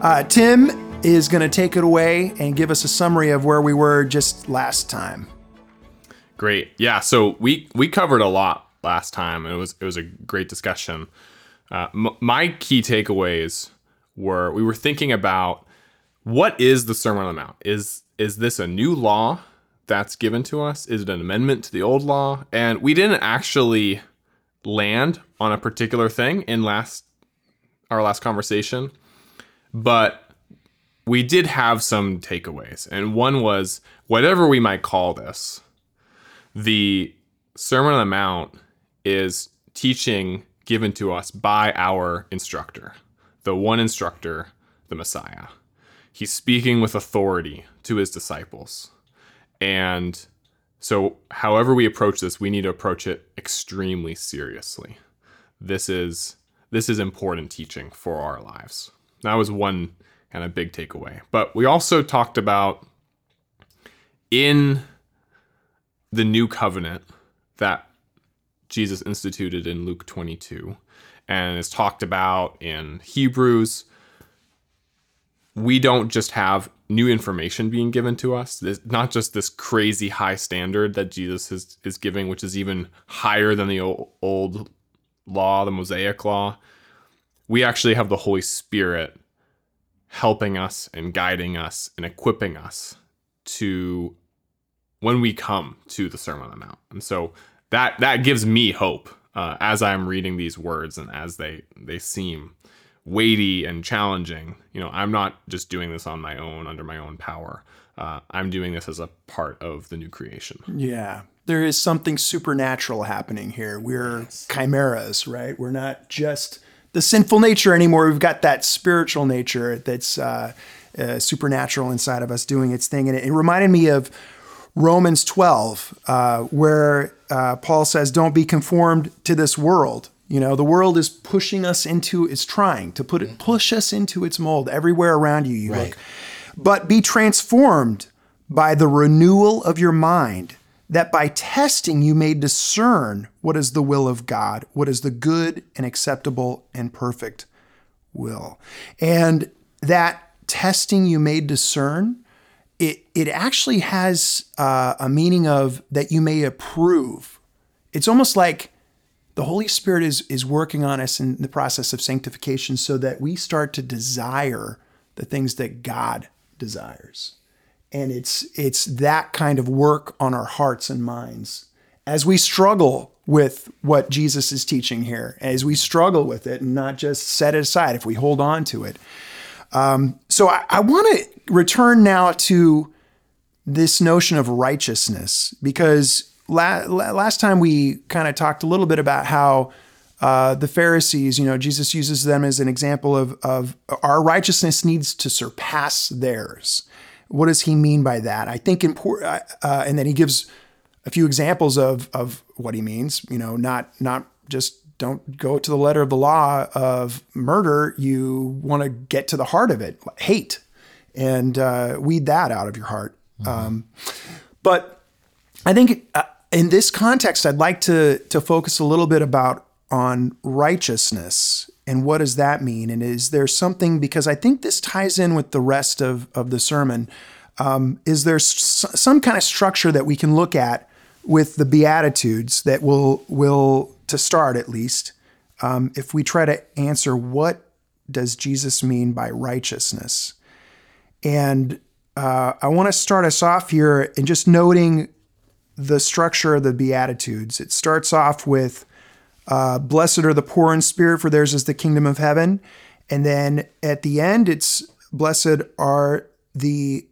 Uh, Tim is going to take it away and give us a summary of where we were just last time. Great. Yeah. So we we covered a lot last time. It was it was a great discussion. Uh, m- my key takeaways were we were thinking about what is the Sermon on the Mount? Is is this a new law that's given to us? Is it an amendment to the old law? And we didn't actually land on a particular thing in last our last conversation, but we did have some takeaways. And one was whatever we might call this, the Sermon on the Mount is teaching given to us by our instructor, the one instructor, the Messiah. He's speaking with authority to his disciples. And so, however we approach this, we need to approach it extremely seriously. This is this is important teaching for our lives. That was one kind of big takeaway. But we also talked about in the new covenant that Jesus instituted in Luke 22 and is talked about in Hebrews. We don't just have new information being given to us, not just this crazy high standard that Jesus is, is giving, which is even higher than the old, old law, the Mosaic law. We actually have the Holy Spirit helping us and guiding us and equipping us to when we come to the Sermon on the Mount. And so that that gives me hope uh, as I'm reading these words and as they they seem weighty and challenging. You know, I'm not just doing this on my own under my own power. Uh, I'm doing this as a part of the new creation. Yeah. There is something supernatural happening here. We're chimeras, right? We're not just the sinful nature anymore. We've got that spiritual nature that's uh, uh, supernatural inside of us doing its thing. And it, it reminded me of Romans 12, uh, where uh, Paul says, Don't be conformed to this world. You know, the world is pushing us into, it's trying to put it, push us into its mold everywhere around you. You right. look, but be transformed by the renewal of your mind, that by testing you may discern what is the will of God, what is the good and acceptable and perfect will. And that testing you may discern, it, it actually has uh, a meaning of that you may approve. It's almost like the Holy Spirit is, is working on us in the process of sanctification so that we start to desire the things that God desires. And it's it's that kind of work on our hearts and minds as we struggle with what Jesus is teaching here, as we struggle with it and not just set it aside if we hold on to it. Um, so I, I want to return now to this notion of righteousness because la- last time we kind of talked a little bit about how uh, the Pharisees, you know, Jesus uses them as an example of, of our righteousness needs to surpass theirs. What does he mean by that? I think important, uh, uh, and then he gives a few examples of of what he means. You know, not not just don't go to the letter of the law of murder. You want to get to the heart of it, hate, and uh, weed that out of your heart. Mm-hmm. Um, but I think uh, in this context, I'd like to to focus a little bit about on righteousness and what does that mean? And is there something, because I think this ties in with the rest of, of the sermon, um, is there s- some kind of structure that we can look at with the Beatitudes that will, will to start at least, um, if we try to answer what does Jesus mean by righteousness? And uh, I want to start us off here in just noting the structure of the Beatitudes. It starts off with uh, blessed are the poor in spirit, for theirs is the kingdom of heaven. And then at the end, it's blessed are the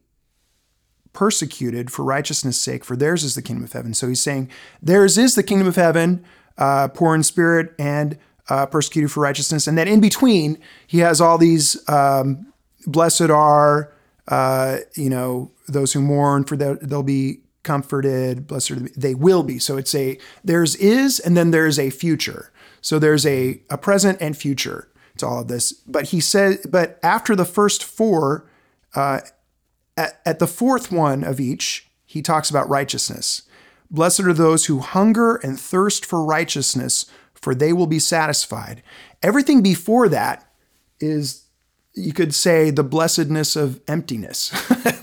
persecuted for righteousness' sake, for theirs is the kingdom of heaven. So he's saying, theirs is the kingdom of heaven, uh, poor in spirit and uh, persecuted for righteousness. And then in between, he has all these um, blessed are, uh, you know, those who mourn, for they'll, they'll be comforted. Blessed they will be. So it's a there's is, and then there's a future. So there's a a present and future to all of this. But he said, but after the first four, uh, at, at the fourth one of each, he talks about righteousness. Blessed are those who hunger and thirst for righteousness, for they will be satisfied. Everything before that is, you could say, the blessedness of emptiness.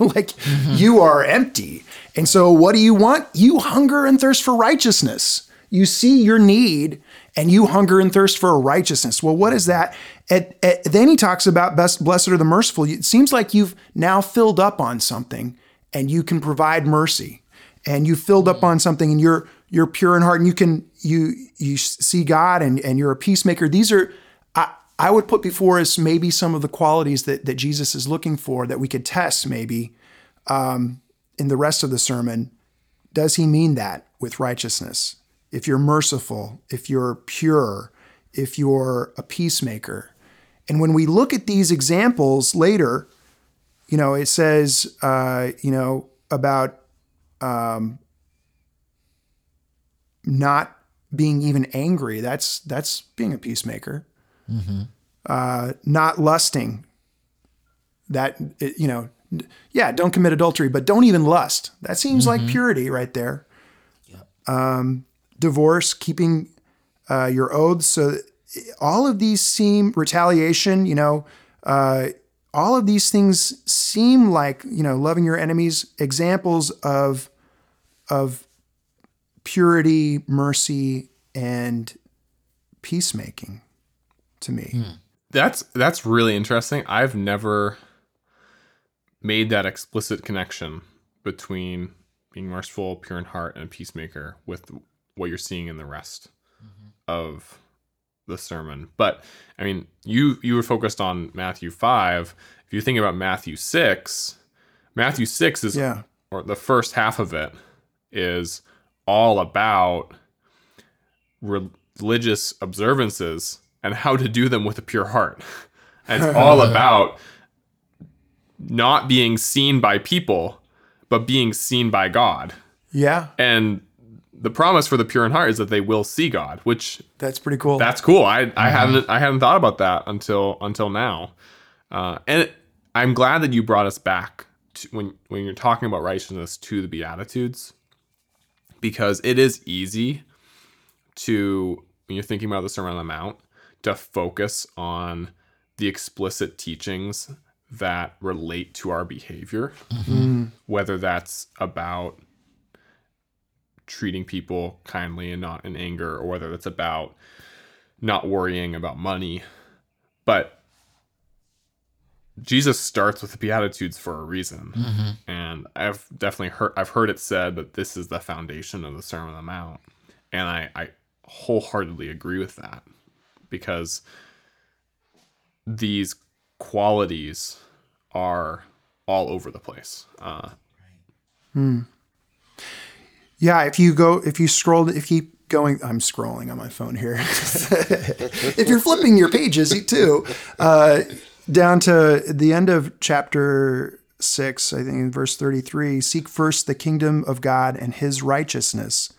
like you are empty. And so, what do you want? You hunger and thirst for righteousness. You see your need and you hunger and thirst for righteousness. Well, what is that? At, at, then he talks about best, blessed are the merciful. It seems like you've now filled up on something and you can provide mercy and you filled up on something and you're you're pure in heart and you can you you see God and and you're a peacemaker. These are I would put before us maybe some of the qualities that that Jesus is looking for that we could test maybe um, in the rest of the sermon. Does he mean that with righteousness? If you're merciful, if you're pure, if you're a peacemaker, and when we look at these examples later, you know, it says, uh, you know, about um, not being even angry. That's that's being a peacemaker. Mm-hmm. Uh, not lusting. That you know, yeah, don't commit adultery, but don't even lust. That seems mm-hmm. like purity right there. Yep. Um, divorce, keeping uh, your oaths. So all of these seem retaliation. You know. Uh, all of these things seem like you know loving your enemies examples of of purity mercy and peacemaking to me hmm. that's that's really interesting i've never made that explicit connection between being merciful pure in heart and a peacemaker with what you're seeing in the rest mm-hmm. of the sermon. But I mean, you you were focused on Matthew five. If you think about Matthew six, Matthew six is yeah. or the first half of it is all about religious observances and how to do them with a pure heart. And it's all about not being seen by people, but being seen by God. Yeah. And the promise for the pure in heart is that they will see God, which that's pretty cool. That's cool. I, I mm-hmm. hadn't I hadn't thought about that until until now, uh, and it, I'm glad that you brought us back to, when when you're talking about righteousness to the Beatitudes, because it is easy to when you're thinking about the Sermon on the Mount to focus on the explicit teachings that relate to our behavior, mm-hmm. whether that's about treating people kindly and not in anger, or whether that's about not worrying about money. But Jesus starts with the Beatitudes for a reason. Mm-hmm. And I've definitely heard I've heard it said that this is the foundation of the Sermon on the Mount. And I, I wholeheartely agree with that. Because these qualities are all over the place. Uh, hmm. Yeah, if you go, if you scroll, if you keep going, I'm scrolling on my phone here. if you're flipping your pages too, uh, down to the end of chapter six, I think in verse 33, seek first the kingdom of God and his righteousness.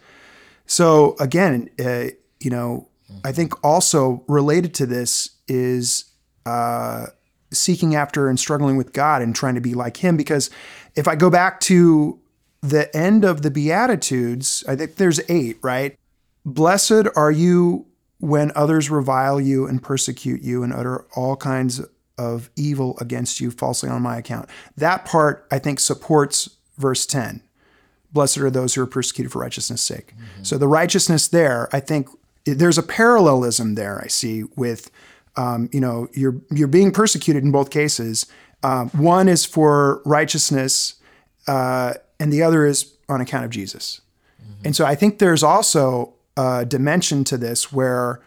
So again, uh, you know, I think also related to this is uh, seeking after and struggling with God and trying to be like him. Because if I go back to the end of the Beatitudes, I think there's eight, right? Blessed are you when others revile you and persecute you and utter all kinds of evil against you falsely on my account. That part, I think, supports verse 10. Blessed are those who are persecuted for righteousness' sake. Mm-hmm. So the righteousness there, I think, there's a parallelism there. I see with, um, you know, you're you're being persecuted in both cases. Um, one is for righteousness, uh, and the other is on account of Jesus. Mm-hmm. And so I think there's also a dimension to this where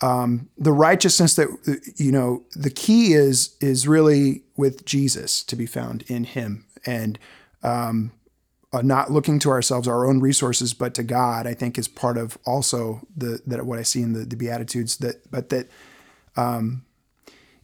um, the righteousness that you know the key is is really with Jesus to be found in Him and um, uh, not looking to ourselves, our own resources, but to God. I think is part of also the that what I see in the, the Beatitudes that but that um,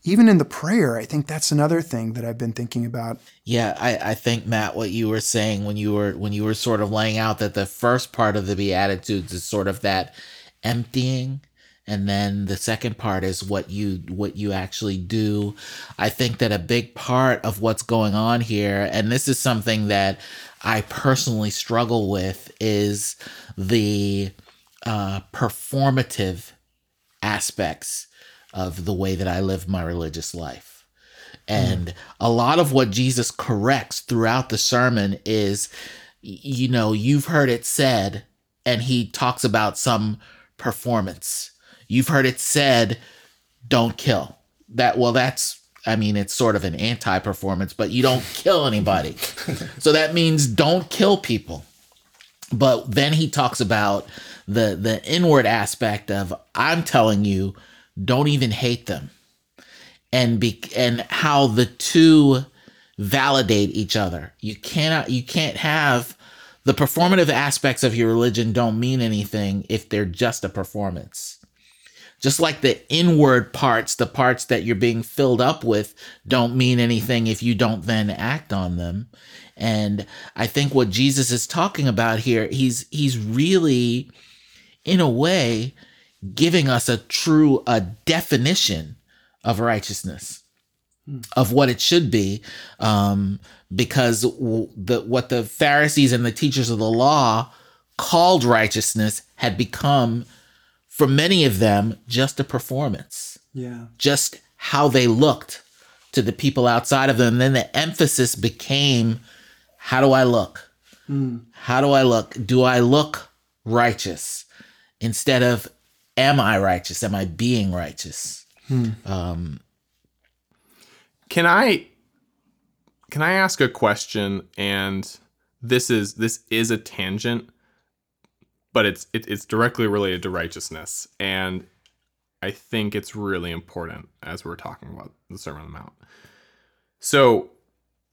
even in the prayer, I think that's another thing that I've been thinking about. Yeah, I, I think Matt, what you were saying when you were when you were sort of laying out that the first part of the Beatitudes is sort of that emptying and then the second part is what you what you actually do i think that a big part of what's going on here and this is something that i personally struggle with is the uh, performative aspects of the way that i live my religious life. And a lot of what jesus corrects throughout the sermon is you know you've heard it said and he talks about some performance. You've heard it said, don't kill. That well, that's I mean, it's sort of an anti-performance, but you don't kill anybody. so that means don't kill people. But then he talks about the the inward aspect of I'm telling you, don't even hate them. And be and how the two validate each other. You cannot you can't have the performative aspects of your religion don't mean anything if they're just a performance just like the inward parts, the parts that you're being filled up with, don't mean anything if you don't then act on them. And I think what Jesus is talking about here, he's he's really, in a way, giving us a true a definition of righteousness, of what it should be, um, because the what the Pharisees and the teachers of the law called righteousness had become for many of them, just a performance. Yeah. Just how they looked to the people outside of them. And then the emphasis became how do I look? Mm. How do I look? Do I look righteous? Instead of am I righteous? Am I being righteous? Hmm. Um, can I can I ask a question and this is this is a tangent but it's it, it's directly related to righteousness and i think it's really important as we're talking about the sermon on the mount so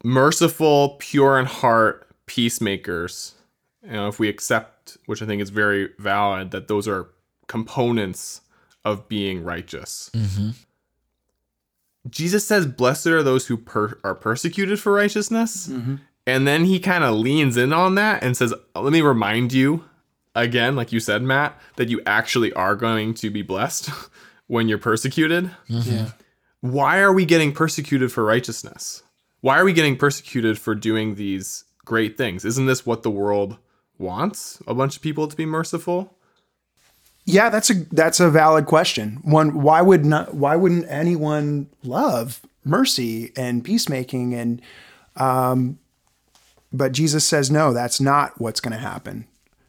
merciful pure in heart peacemakers you know if we accept which i think is very valid that those are components of being righteous mm-hmm. jesus says blessed are those who per- are persecuted for righteousness mm-hmm. and then he kind of leans in on that and says let me remind you again, like you said, Matt, that you actually are going to be blessed when you're persecuted. Mm-hmm. Yeah. Why are we getting persecuted for righteousness? Why are we getting persecuted for doing these great things? Isn't this what the world wants? A bunch of people to be merciful? Yeah, that's a that's a valid question. One, why would not why wouldn't anyone love mercy and peacemaking and um but Jesus says no, that's not what's going to happen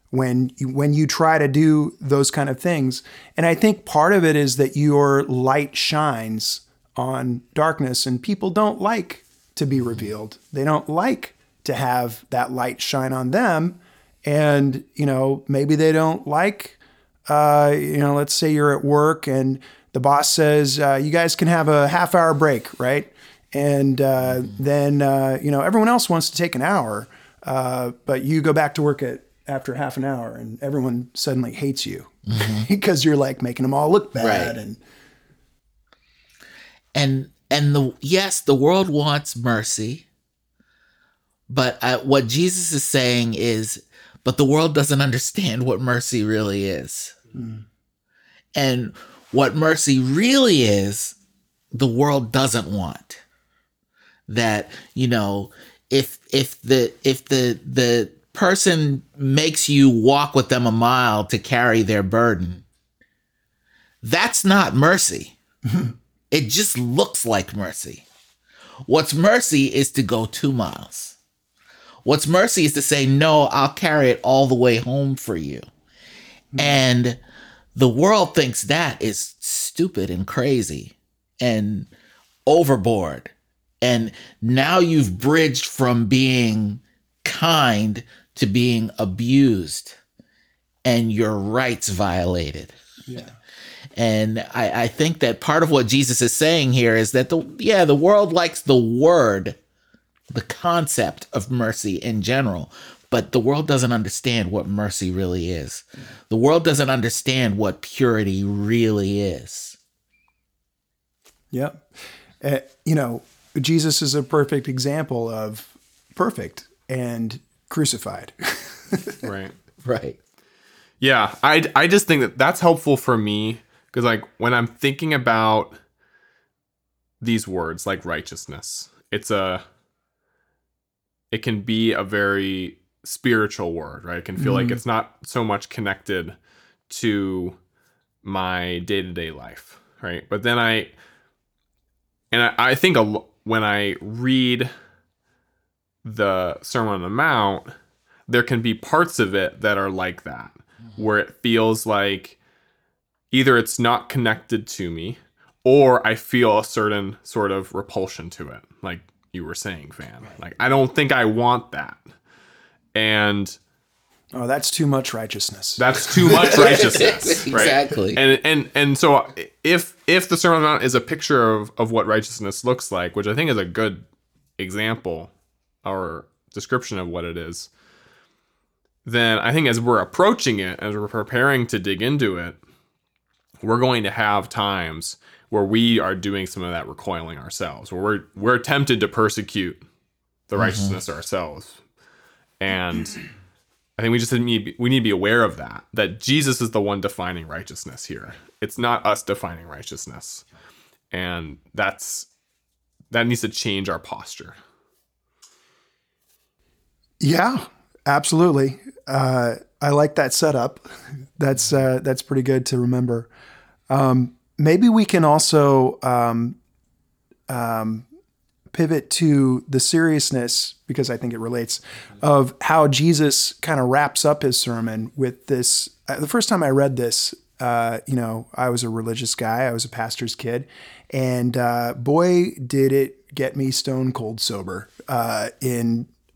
when you, when you try to do those kind of things. And I think part of it is that your light shines on darkness and people don't like to be revealed. They don't like to have that light shine on them and, you know, maybe they don't like uh, you know, let's say you're at work and the boss says, uh, you guys can have a half hour break, right? And uh, then, uh, you know, everyone else wants to take an hour, uh, but you go back to work at after half an hour and everyone suddenly hates you mm-hmm. because you're like making them all look bad right. and and and the yes the world wants mercy but uh, what jesus is saying is but the world doesn't understand what mercy really is mm. and what mercy really is the world doesn't want that you know if if the if the the person makes you walk with them a mile to carry their burden, that's not mercy. it just looks like mercy. What's mercy is to go two miles. What's mercy is to say, no, I'll carry it all the way home for you. Mm-hmm. And the world thinks that is stupid and crazy and overboard. And now you've bridged from being kind to being abused and your rights violated. Yeah. And I, I think that part of what Jesus is saying here is that the yeah, the world likes the word, the concept of mercy in general, but the world doesn't understand what mercy really is. The world doesn't understand what purity really is. Yep. Uh, you know, Jesus is a perfect example of perfect and crucified. Right. Right. Yeah, I I just think that that's helpful for me because like when I'm thinking about these words like righteousness, it's a it can be a very spiritual word, right? It can feel like mm-hmm. it's not so much connected to my day-to-day life, right? But then I and I, I think a, lo- when I read the Sermon on the Mount, there can be parts of it that are like that, where it feels like either it's not connected to me or I feel a certain sort of repulsion to it, like you were saying, Van. Like, I don't think I want that. And oh, that's too much righteousness. that's too much righteousness. right? Exactly. And and and so if if the Sermon on the Mount is a picture of, of what righteousness looks like, which I think is a good example or description of what it is, then I think as we're approaching it, as we're preparing to dig into it, we're going to have times where we are doing some of that recoiling ourselves, where we're we're tempted to persecute the mm-hmm. righteousness ourselves. And I think we just need we need to be aware of that. That Jesus is the one defining righteousness here. It's not us defining righteousness, and that's that needs to change our posture. Yeah, absolutely. Uh, I like that setup. That's uh, that's pretty good to remember. Um, maybe we can also um, um, pivot to the seriousness because I think it relates of how Jesus kind of wraps up his sermon with this. Uh, the first time I read this, uh, you know, I was a religious guy. I was a pastor's kid, and uh, boy, did it get me stone cold sober. Uh, in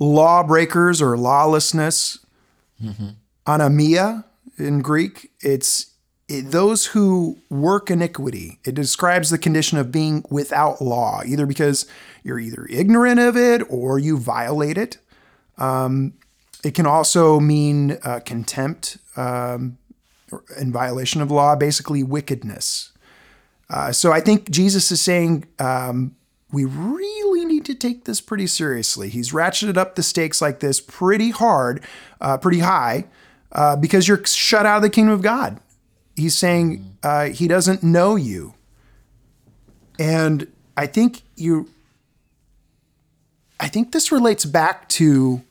lawbreakers or lawlessness, anomia in Greek, it's it, those who work iniquity. It describes the condition of being without law, either because you're either ignorant of it or you violate it. Um, it can also mean uh, contempt um, in violation of law, basically wickedness. Uh, so I think Jesus is saying um, we really need to take this pretty seriously. He's ratcheted up the stakes like this pretty hard, uh, pretty high, uh, because you're shut out of the kingdom of God. He's saying uh, he doesn't know you. And I think you, I think this relates back to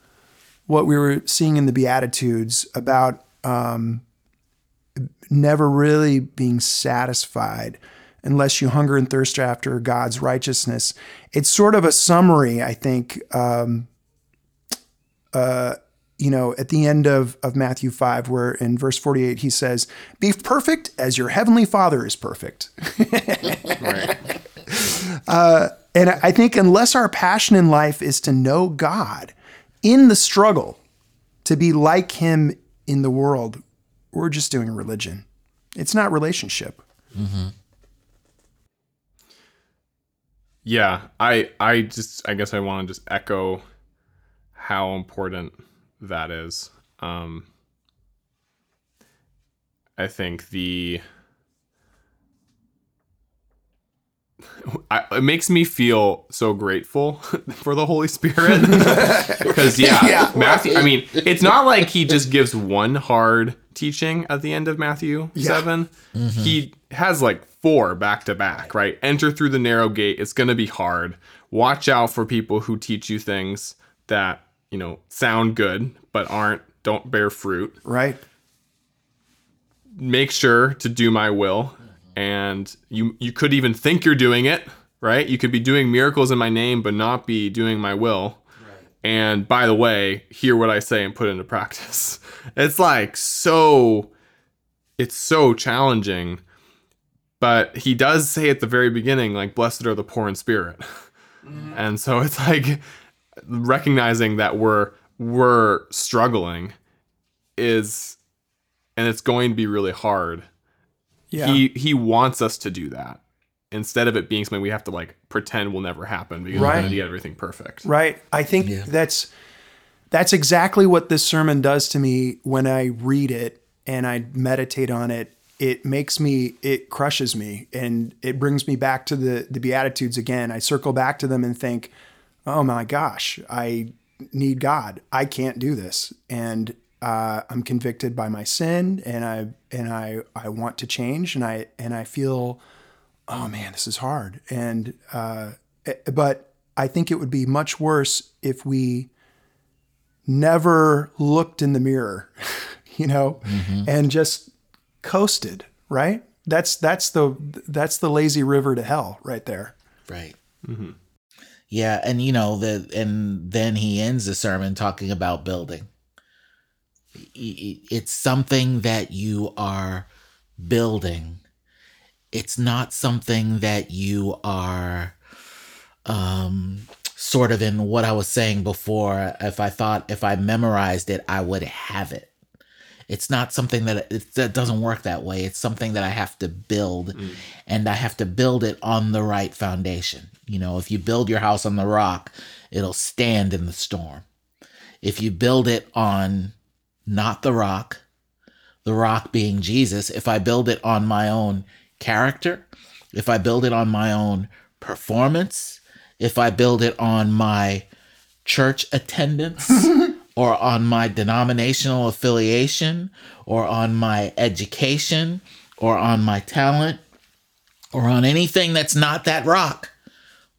what we were seeing in the Beatitudes about um, never really being satisfied unless you hunger and thirst after God's righteousness. It's sort of a summary, I think. Um, uh, you know, at the end of, of Matthew 5, where in verse 48, he says, Be perfect as your heavenly Father is perfect. Right. And I think unless our passion in life is to know God in the struggle, to be like Him in the world, we're just doing religion. It's not relationship. Yeah, I I just I guess I want to just echo how important that is. Um I think the I, it makes me feel so grateful for the Holy Spirit because yeah, Yeah. Matthew. I mean, it's not like he just gives one hard teaching at the end of Matthew seven. He has like four back to back. Right, enter through the narrow gate. It's gonna be hard. Watch out for people who teach you things that you know sound good but aren't don't bear fruit Right? make sure to do my will mm-hmm. and you you could even think you're doing it right you could be doing miracles in my name but not be doing my will and by the way hear what i say and put it into practice it's like so it's so challenging but he does say at the very beginning, like, blessed are the poor in spirit. Mm-hmm. And so it's like recognizing that we're we're struggling is and it's going to be really hard. Yeah. He he wants us to do that. Instead of it being something we have to like pretend will never happen because we're gonna get everything perfect. Right. I think Yeah. that's that's exactly what this sermon does to me when I read it and I meditate on it. It makes me it crushes me and it brings me back to the the beatitudes again. I circle back to them and think, "Oh my gosh, I need God. I can't do this." And uh, I'm convicted by my sin and I and I I want to change and I and I feel oh man, this is hard. And uh, eh, but I think it would be much worse if we never looked in the mirror, you know, and just coasted. Right? That's that's the that's the lazy river to hell right there. Right. Yeah, and you know the and then he ends the sermon talking about building. It's something that you are building. It's not something that you are um sort of in what I was saying before. If I thought if I memorized it, I would have it. It's not something that it that doesn't work that way. It's something that I have to build, mm. and I have to build it on the right foundation. You know, if you build your house on the rock, it'll stand in the storm. If you build it on not the rock, the rock being Jesus, if I build it on my own character, if I build it on my own performance, if I build it on my church attendance or on my denominational affiliation or on my education or on my talent or on anything that's not that rock,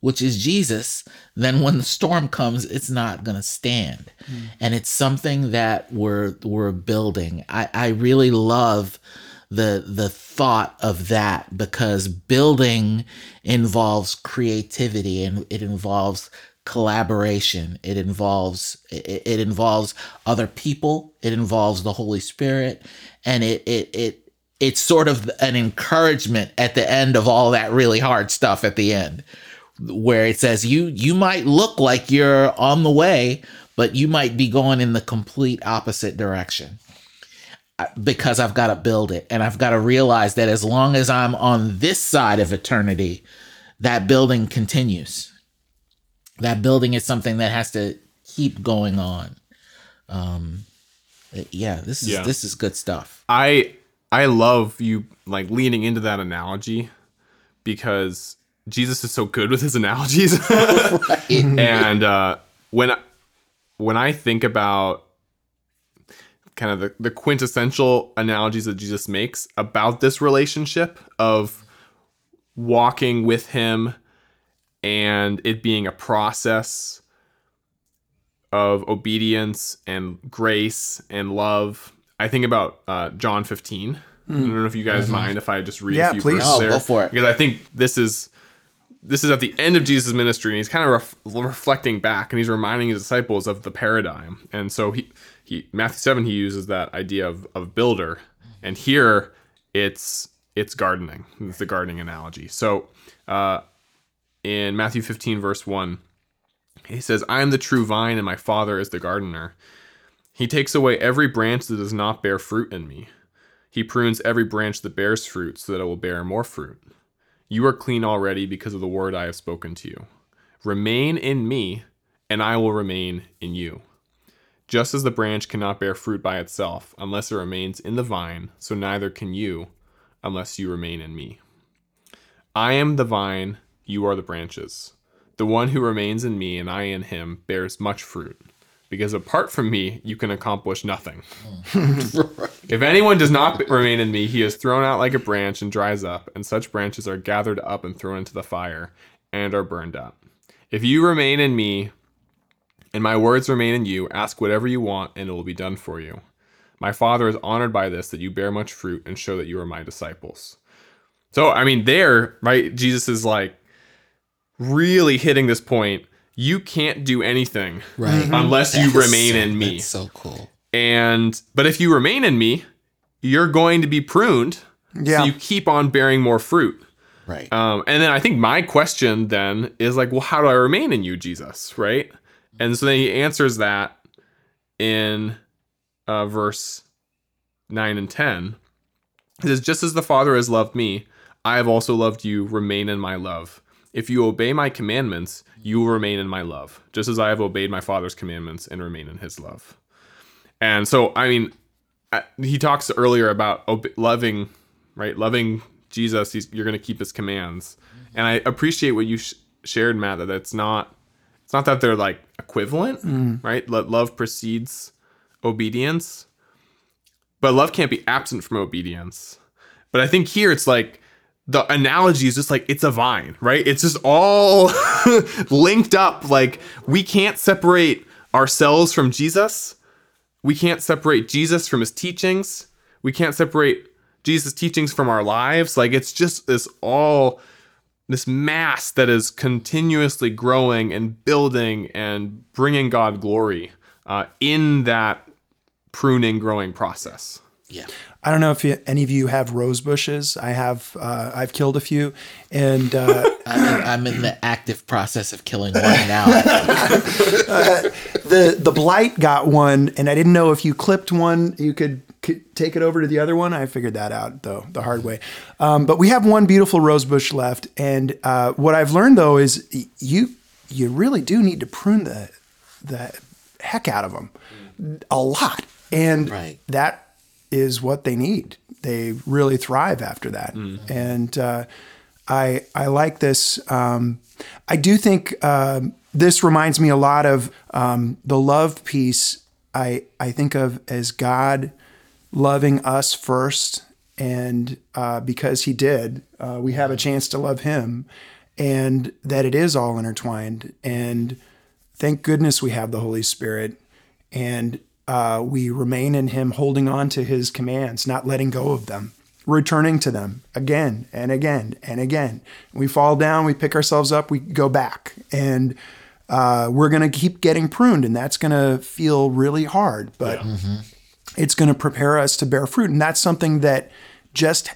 which is Jesus, then when the storm comes, it's not going to stand. Hmm. And it's something that we're we're building. I, I really love the the thought of that because building involves creativity and it involves collaboration. It involves it, it involves other people. It involves the holy spirit. And it it it it's sort of an encouragement at the end of all that really hard stuff at the end where it says you you might look like you're on the way but you might be going in the complete opposite direction. Because I've got to build it. And I've got to realize that as long as I'm on this side of eternity that building continues that building is something that has to keep going on um yeah this is Yeah. this is good stuff I I love you like leaning into that analogy because Jesus is so good with his analogies. and uh, when I, when I think about kind of the, the quintessential analogies that Jesus makes about this relationship of walking with him and it being a process of obedience and grace and love. I think about uh, John 15. I don't know if you guys mind if I just read Yeah, a few please. verses Oh, there. go for it. Because I think this is this is at the end of Jesus' ministry, and he's kind of ref- reflecting back, and he's reminding his disciples of the paradigm. And so he, he Matthew seven, he uses that idea of, of builder, and here it's it's gardening. It's the gardening analogy. So uh, in Matthew fifteen, verse one, he says, "I am the true vine, and my Father is the gardener. He takes away every branch that does not bear fruit in me. He prunes every branch that bears fruit, so that it will bear more fruit." You are clean already because of the word I have spoken to you. Remain in me, and I will remain in you. Just as the branch cannot bear fruit by itself unless it remains in the vine, so neither can you unless you remain in me. I am the vine, you are the branches. The one who remains in me and I in him bears much fruit, because apart from me, you can accomplish nothing. If anyone does not remain in me, he is thrown out like a branch and dries up, and such branches are gathered up and thrown into the fire and are burned up. If you remain in me, and my words remain in you, ask whatever you want, and it will be done for you. My Father is honored by this, that you bear much fruit and show that you are my disciples. So, I mean, there, right? Jesus is like really hitting this point. You can't do anything right unless you That's remain so- in me. that's so cool And but if you remain in me, you're going to be pruned Yeah. So you keep on bearing more fruit. Right. Um, and then I think my question then is like, well, how do I remain in you, Jesus? Right. And so then he answers that in uh, verse 9 and 10. He says, Just as the Father has loved me, I have also loved you. Remain in my love. If you obey my commandments, you will remain in my love, just as I have obeyed my Father's commandments and remain in his love. And so, I mean, he talks earlier about loving, right? Loving Jesus, he's, you're going to keep his commands. And I appreciate what you sh- shared, Matt, that it's not, it's not that they're like equivalent, mm-hmm. right? Let love precedes obedience, but love can't be absent from obedience. But I think here it's like the analogy is just like it's a vine, right? It's just all linked up. Like we can't separate ourselves from Jesus. We can't separate Jesus from his teachings. We can't separate Jesus' teachings from our lives. Like it's just this all this mass that is continuously growing and building and bringing God glory uh, in that pruning, growing process. Yeah. I don't know if you, any of you have rose bushes. I have. Uh, I've killed a few, and uh, I'm, I'm in the active process of killing one now. the the blight got one, and I didn't know if you clipped one, you could, could take it over to the other one. I figured that out though the hard way. Um, but we have one beautiful rose bush left, and uh, what I've learned though is you you really do need to prune the the heck out of them a lot, and Right. that is what they need. They really thrive after that, and uh, I I like this. Um, I do think um, this reminds me a lot of um, the love piece. I I think of as God loving us first, and uh, because He did, uh, we have a chance to love Him, and that it is all intertwined. And thank goodness we have the Holy Spirit, and uh, we remain in Him, holding on to His commands, not letting go of them, returning to them again and again and again. We fall down, we pick ourselves up, we go back, and uh, we're going to keep getting pruned, and that's going to feel really hard, but it's going to prepare us to bear fruit, and that's something that just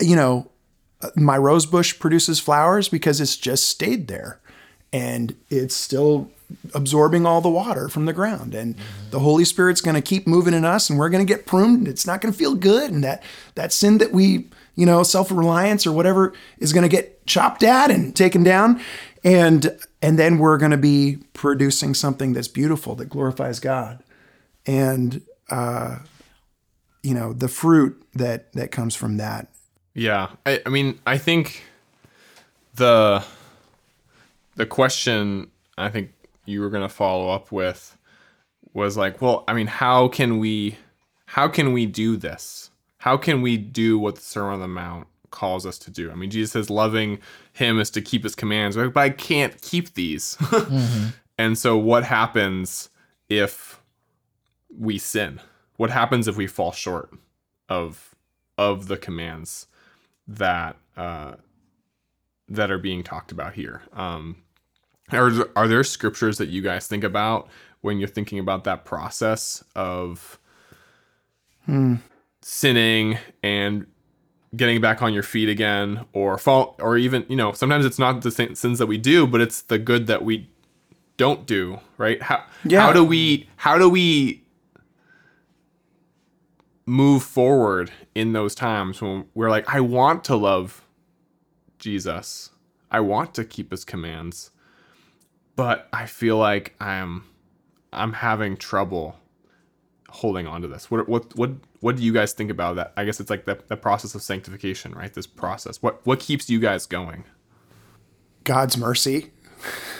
you know my rose bush produces flowers because it's just stayed there. And it's still absorbing all the water from the ground. And the holy spirit's going to keep moving in us and we're going to get pruned. And it's not going to feel good and that that sin that we you know self-reliance or whatever is going to get chopped at and taken down. And and then we're going to be producing something that's beautiful that glorifies god. And uh you know the fruit that that comes from that. Yeah, I, I mean, I think the the question I think you were gonna follow up with was like, well, I mean, how can we how can we do this? How can we do what the Sermon on the Mount calls us to do? I mean, Jesus says loving him is to keep his commands, but I can't keep these. And so what happens if we sin? What happens if we fall short of of the commands that uh, that are being talked about here? Um, are there- are there scriptures that you guys think about when you're thinking about that process of hmm. sinning and getting back on your feet again, or fall, or even you know sometimes it's not the sins that we do, but it's the good that we don't do. Right? How Yeah. how do we how do we move forward in those times when we're like, I want to love Jesus. I want to keep his commands. But I feel like I'm I'm having trouble holding on to this. What what what what do you guys think about that? I guess it's like the, the process of sanctification, right? This process. What what keeps you guys going? God's mercy.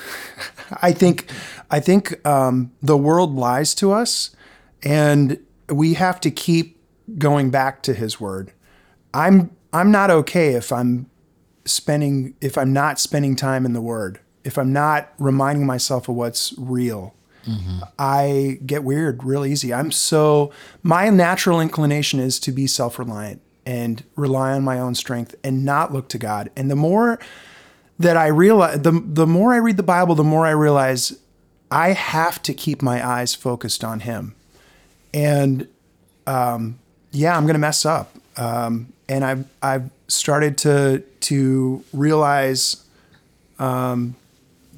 I think I think um, the world lies to us, and we have to keep going back to His Word. I'm I'm not okay if I'm spending if I'm not spending time in the Word. If I'm not reminding myself of what's real. I get weird real easy. I'm so my natural inclination is to be self-reliant and rely on my own strength and not look to God. And the more that I realize the the more I read the Bible, the more I realize I have to keep my eyes focused on Him. And um, yeah, I'm going to mess up. um, and I've I've started to to realize um,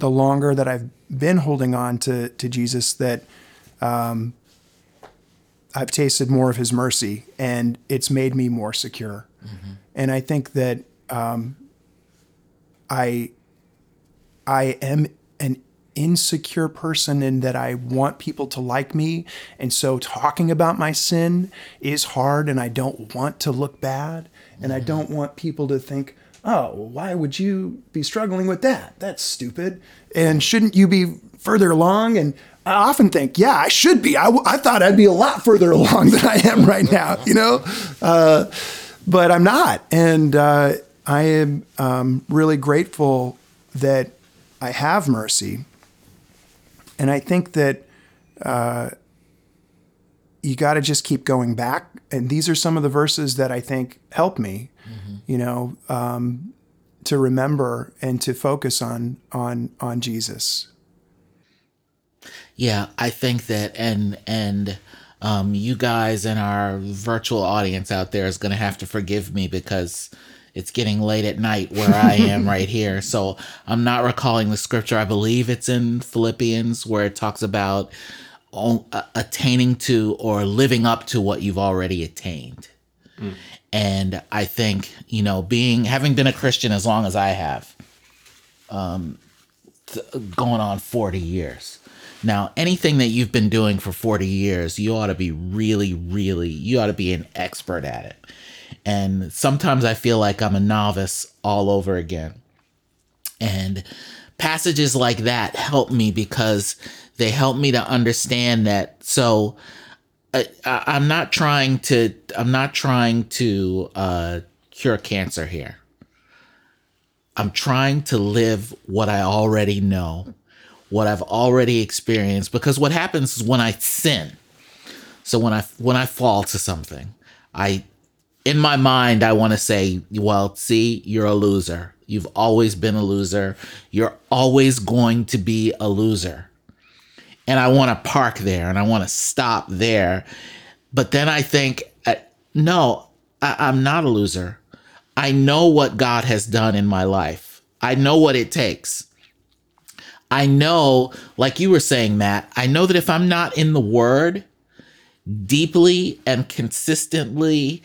the longer that I've been holding on to to Jesus that um, I've tasted more of His mercy, and it's made me more secure. And I think that um, I I am an insecure person in that I want people to like me. And so talking about my sin is hard and I don't want to look bad. And I don't want people to think, oh, why would you be struggling with that? That's stupid. And shouldn't you be further along? And I often think, yeah, I should be. I, thought I'd be a lot further along than I am right now, you know? Uh, but I'm not. And uh, I am um, really grateful that I have mercy. And I think that uh, you got to just keep going back. And these are some of the verses that I think help me, you know, um, to remember and to focus on on on Jesus. Yeah, I think that, and and um, you guys and our virtual audience out there is going to have to forgive me because it's getting late at night where I am right here. So I'm not recalling the scripture. I believe it's in Philippians where it talks about uh, attaining to or living up to what you've already attained. And I think, you know, being having been a Christian as long as I have, um, th- going on 40 years. Now, anything that you've been doing for 40 years, you ought to be really, really, you ought to be an expert at it. And sometimes I feel like I'm a novice all over again. And passages like that help me because they help me to understand that. So I, I'm not trying to, I'm not trying to uh, cure cancer here. I'm trying to live what I already know, what I've already experienced. Because what happens is when I sin, so when I when I fall to something, I in my mind I want to say, well, see, you're a loser. You've always been a loser. You're always going to be a loser. And I want to park there and I want to stop there. But then I think, uh, no, I, I'm not a loser. I know what God has done in my life. I know what it takes. I know, like you were saying, Matt, I know that if I'm not in the word deeply and consistently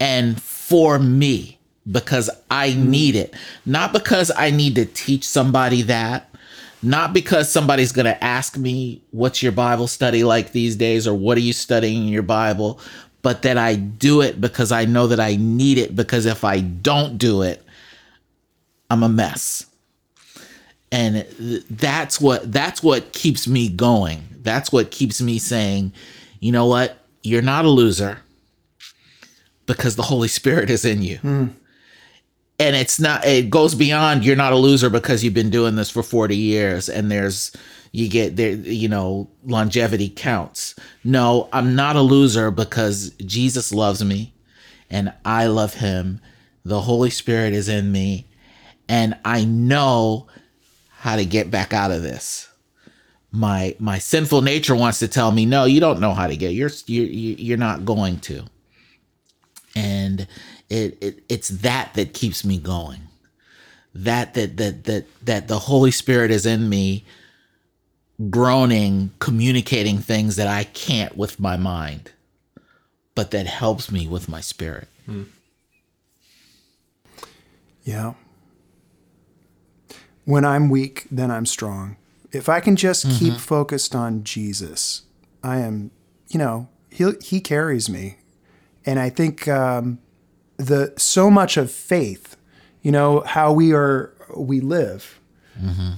and for me, because I need it, not because I need to teach somebody that, not because somebody's going to ask me, what's your Bible study like these days, or what are you studying in your Bible, but that I do it because I know that I need it, because if I don't do it, I'm a mess. And that's what that's what keeps me going. That's what keeps me saying, you know what? You're not a loser because the Holy Spirit is in you. Hmm. And it's not it goes beyond you're not a loser because you've been doing this for 40 years and there's you get there you know longevity counts. No, I'm not a loser because Jesus loves me and I love him. The Holy Spirit is in me and I know how to get back out of this. My my sinful nature wants to tell me, no, you don't know how to get. You're you're you're not going to. And it, it it's that that keeps me going. That that that that that the Holy Spirit is in me, groaning, communicating things that I can't with my mind, but that helps me with my spirit. Yeah. When I'm weak, then I'm strong. If I can just keep focused on Jesus, I am, you know, he he carries me, and I think um, the so much of faith, you know, how we are we live,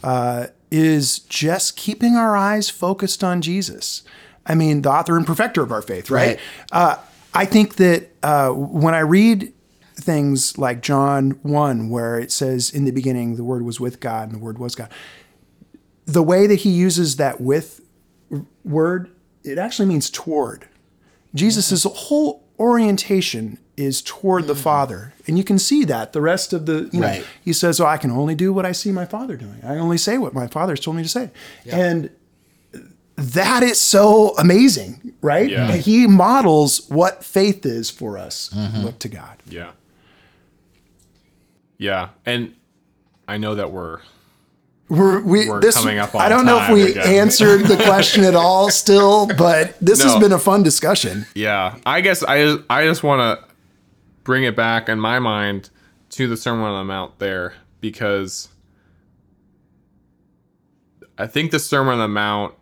uh, is just keeping our eyes focused on Jesus. I mean, the author and perfecter of our faith, right? Right. Uh, I think that uh, when I read things like John 1, where it says, In the beginning, the Word was with God, and the Word was God, the way that he uses that with word, it actually means toward. Jesus' whole orientation is toward the mm. Father. And you can see that the rest of the, you know, Right. he says, Oh, I can only do what I see my Father doing. I only say what my Father's told me to say. And that is so amazing, right? Yeah. He models what faith is for us. Mm-hmm. Look to God. Yeah. Yeah, and I know that we're We're, we, We're this, coming up on I don't know if we again. answered the question at all still, but this has been a fun discussion. Yeah, I guess I I just want to bring it back in my mind to the Sermon on the Mount there because I think the Sermon on the Mount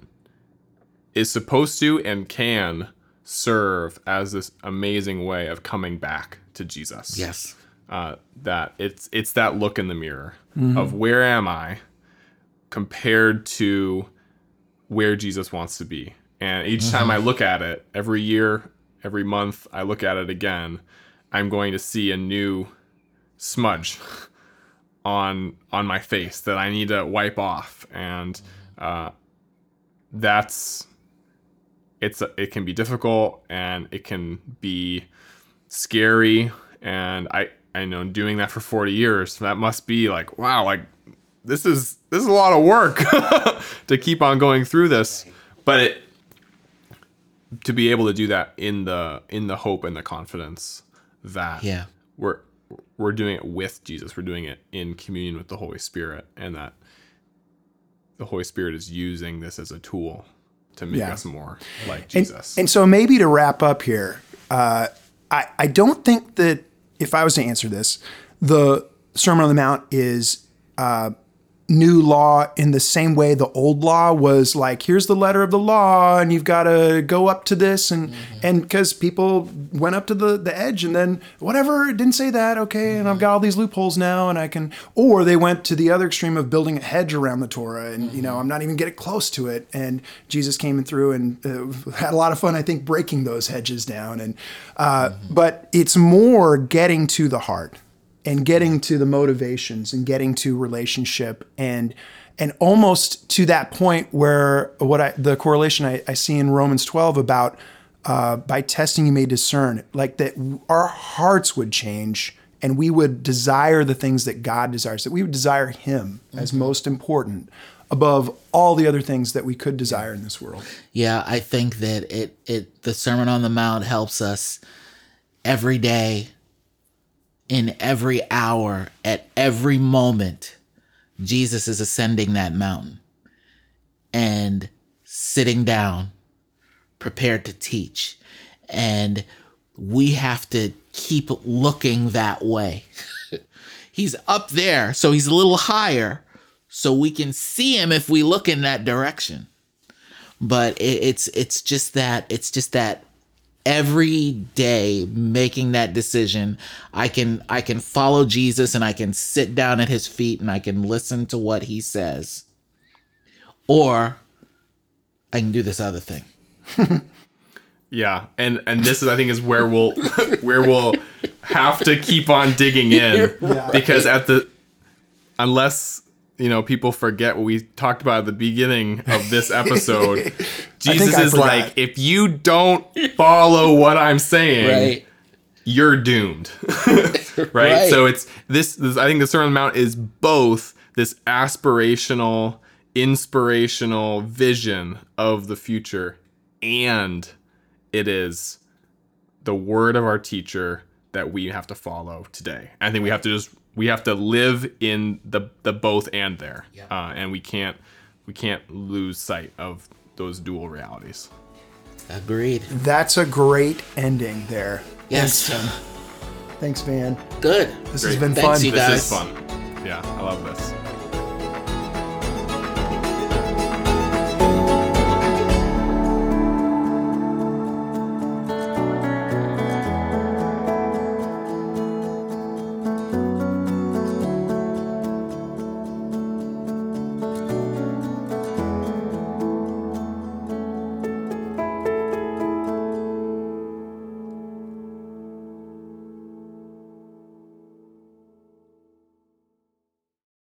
is supposed to and can serve as this amazing way of coming back to Jesus. Yes. uh, that it's it's that look in the mirror of where am I compared to where Jesus wants to be. And each time I look at it, every year, every month, I look at it again, I'm going to see a new smudge on on my face that I need to wipe off, and uh, that's it's it can be difficult and it can be scary. And i i know doing that for 40 years. That must be like wow like this is this is a lot of work to keep on going through this. But it to be able to do that in the in the hope and the confidence that Yeah. we're we're doing it with Jesus we're doing it in communion with the Holy Spirit and that the Holy Spirit is using this as a tool to make Yeah. us more like And, Jesus and so maybe to wrap up here, uh, I, I don't think that if I was to answer this, the Sermon on the Mount is uh, new law in the same way the old law was like, here's the letter of the law, and you've got to go up to this, and and because people went up to the the edge, and then whatever it didn't say that, okay, and I've got all these loopholes now, and I can, or they went to the other extreme of building a hedge around the Torah, and you know I'm not even getting close to it, and Jesus came in through and uh, had a lot of fun, I think, breaking those hedges down, and uh, but it's more getting to the heart and getting to the motivations and getting to relationship and and almost to that point where what I the correlation I, I see in Romans 12 about uh, by testing you may discern like that our hearts would change and we would desire the things that God desires that we would desire him as most important above all the other things that we could desire in this world. Yeah, I think that it it the Sermon on the Mount helps us every day in every hour at every moment Jesus is ascending that mountain and sitting down prepared to teach and we have to keep looking that way. he's up there, so he's a little higher so we can see him if we look in that direction but it, it's it's just that it's just that every day making that decision i can i can follow jesus and i can sit down at his feet and i can listen to what he says. Or i can do this other thing. Yeah, and and this is I think is where we'll where we'll have to keep on digging in. Because at the unless you know people forget what we talked about at the beginning of this episode, Jesus is forgot. like if you don't follow what I'm saying, right you're doomed. right? Right. So it's this, this I think the Sermon on the Mount is both this aspirational, inspirational vision of the future and it is the word of our teacher that we have to follow today. I think we have to just we have to live in the the both and there. Uh, and we can't we can't lose sight of those dual realities. agreed that's a great ending there yes thanks Van good this Great. has been Thanks, fun you This is fun. Yeah, I love this.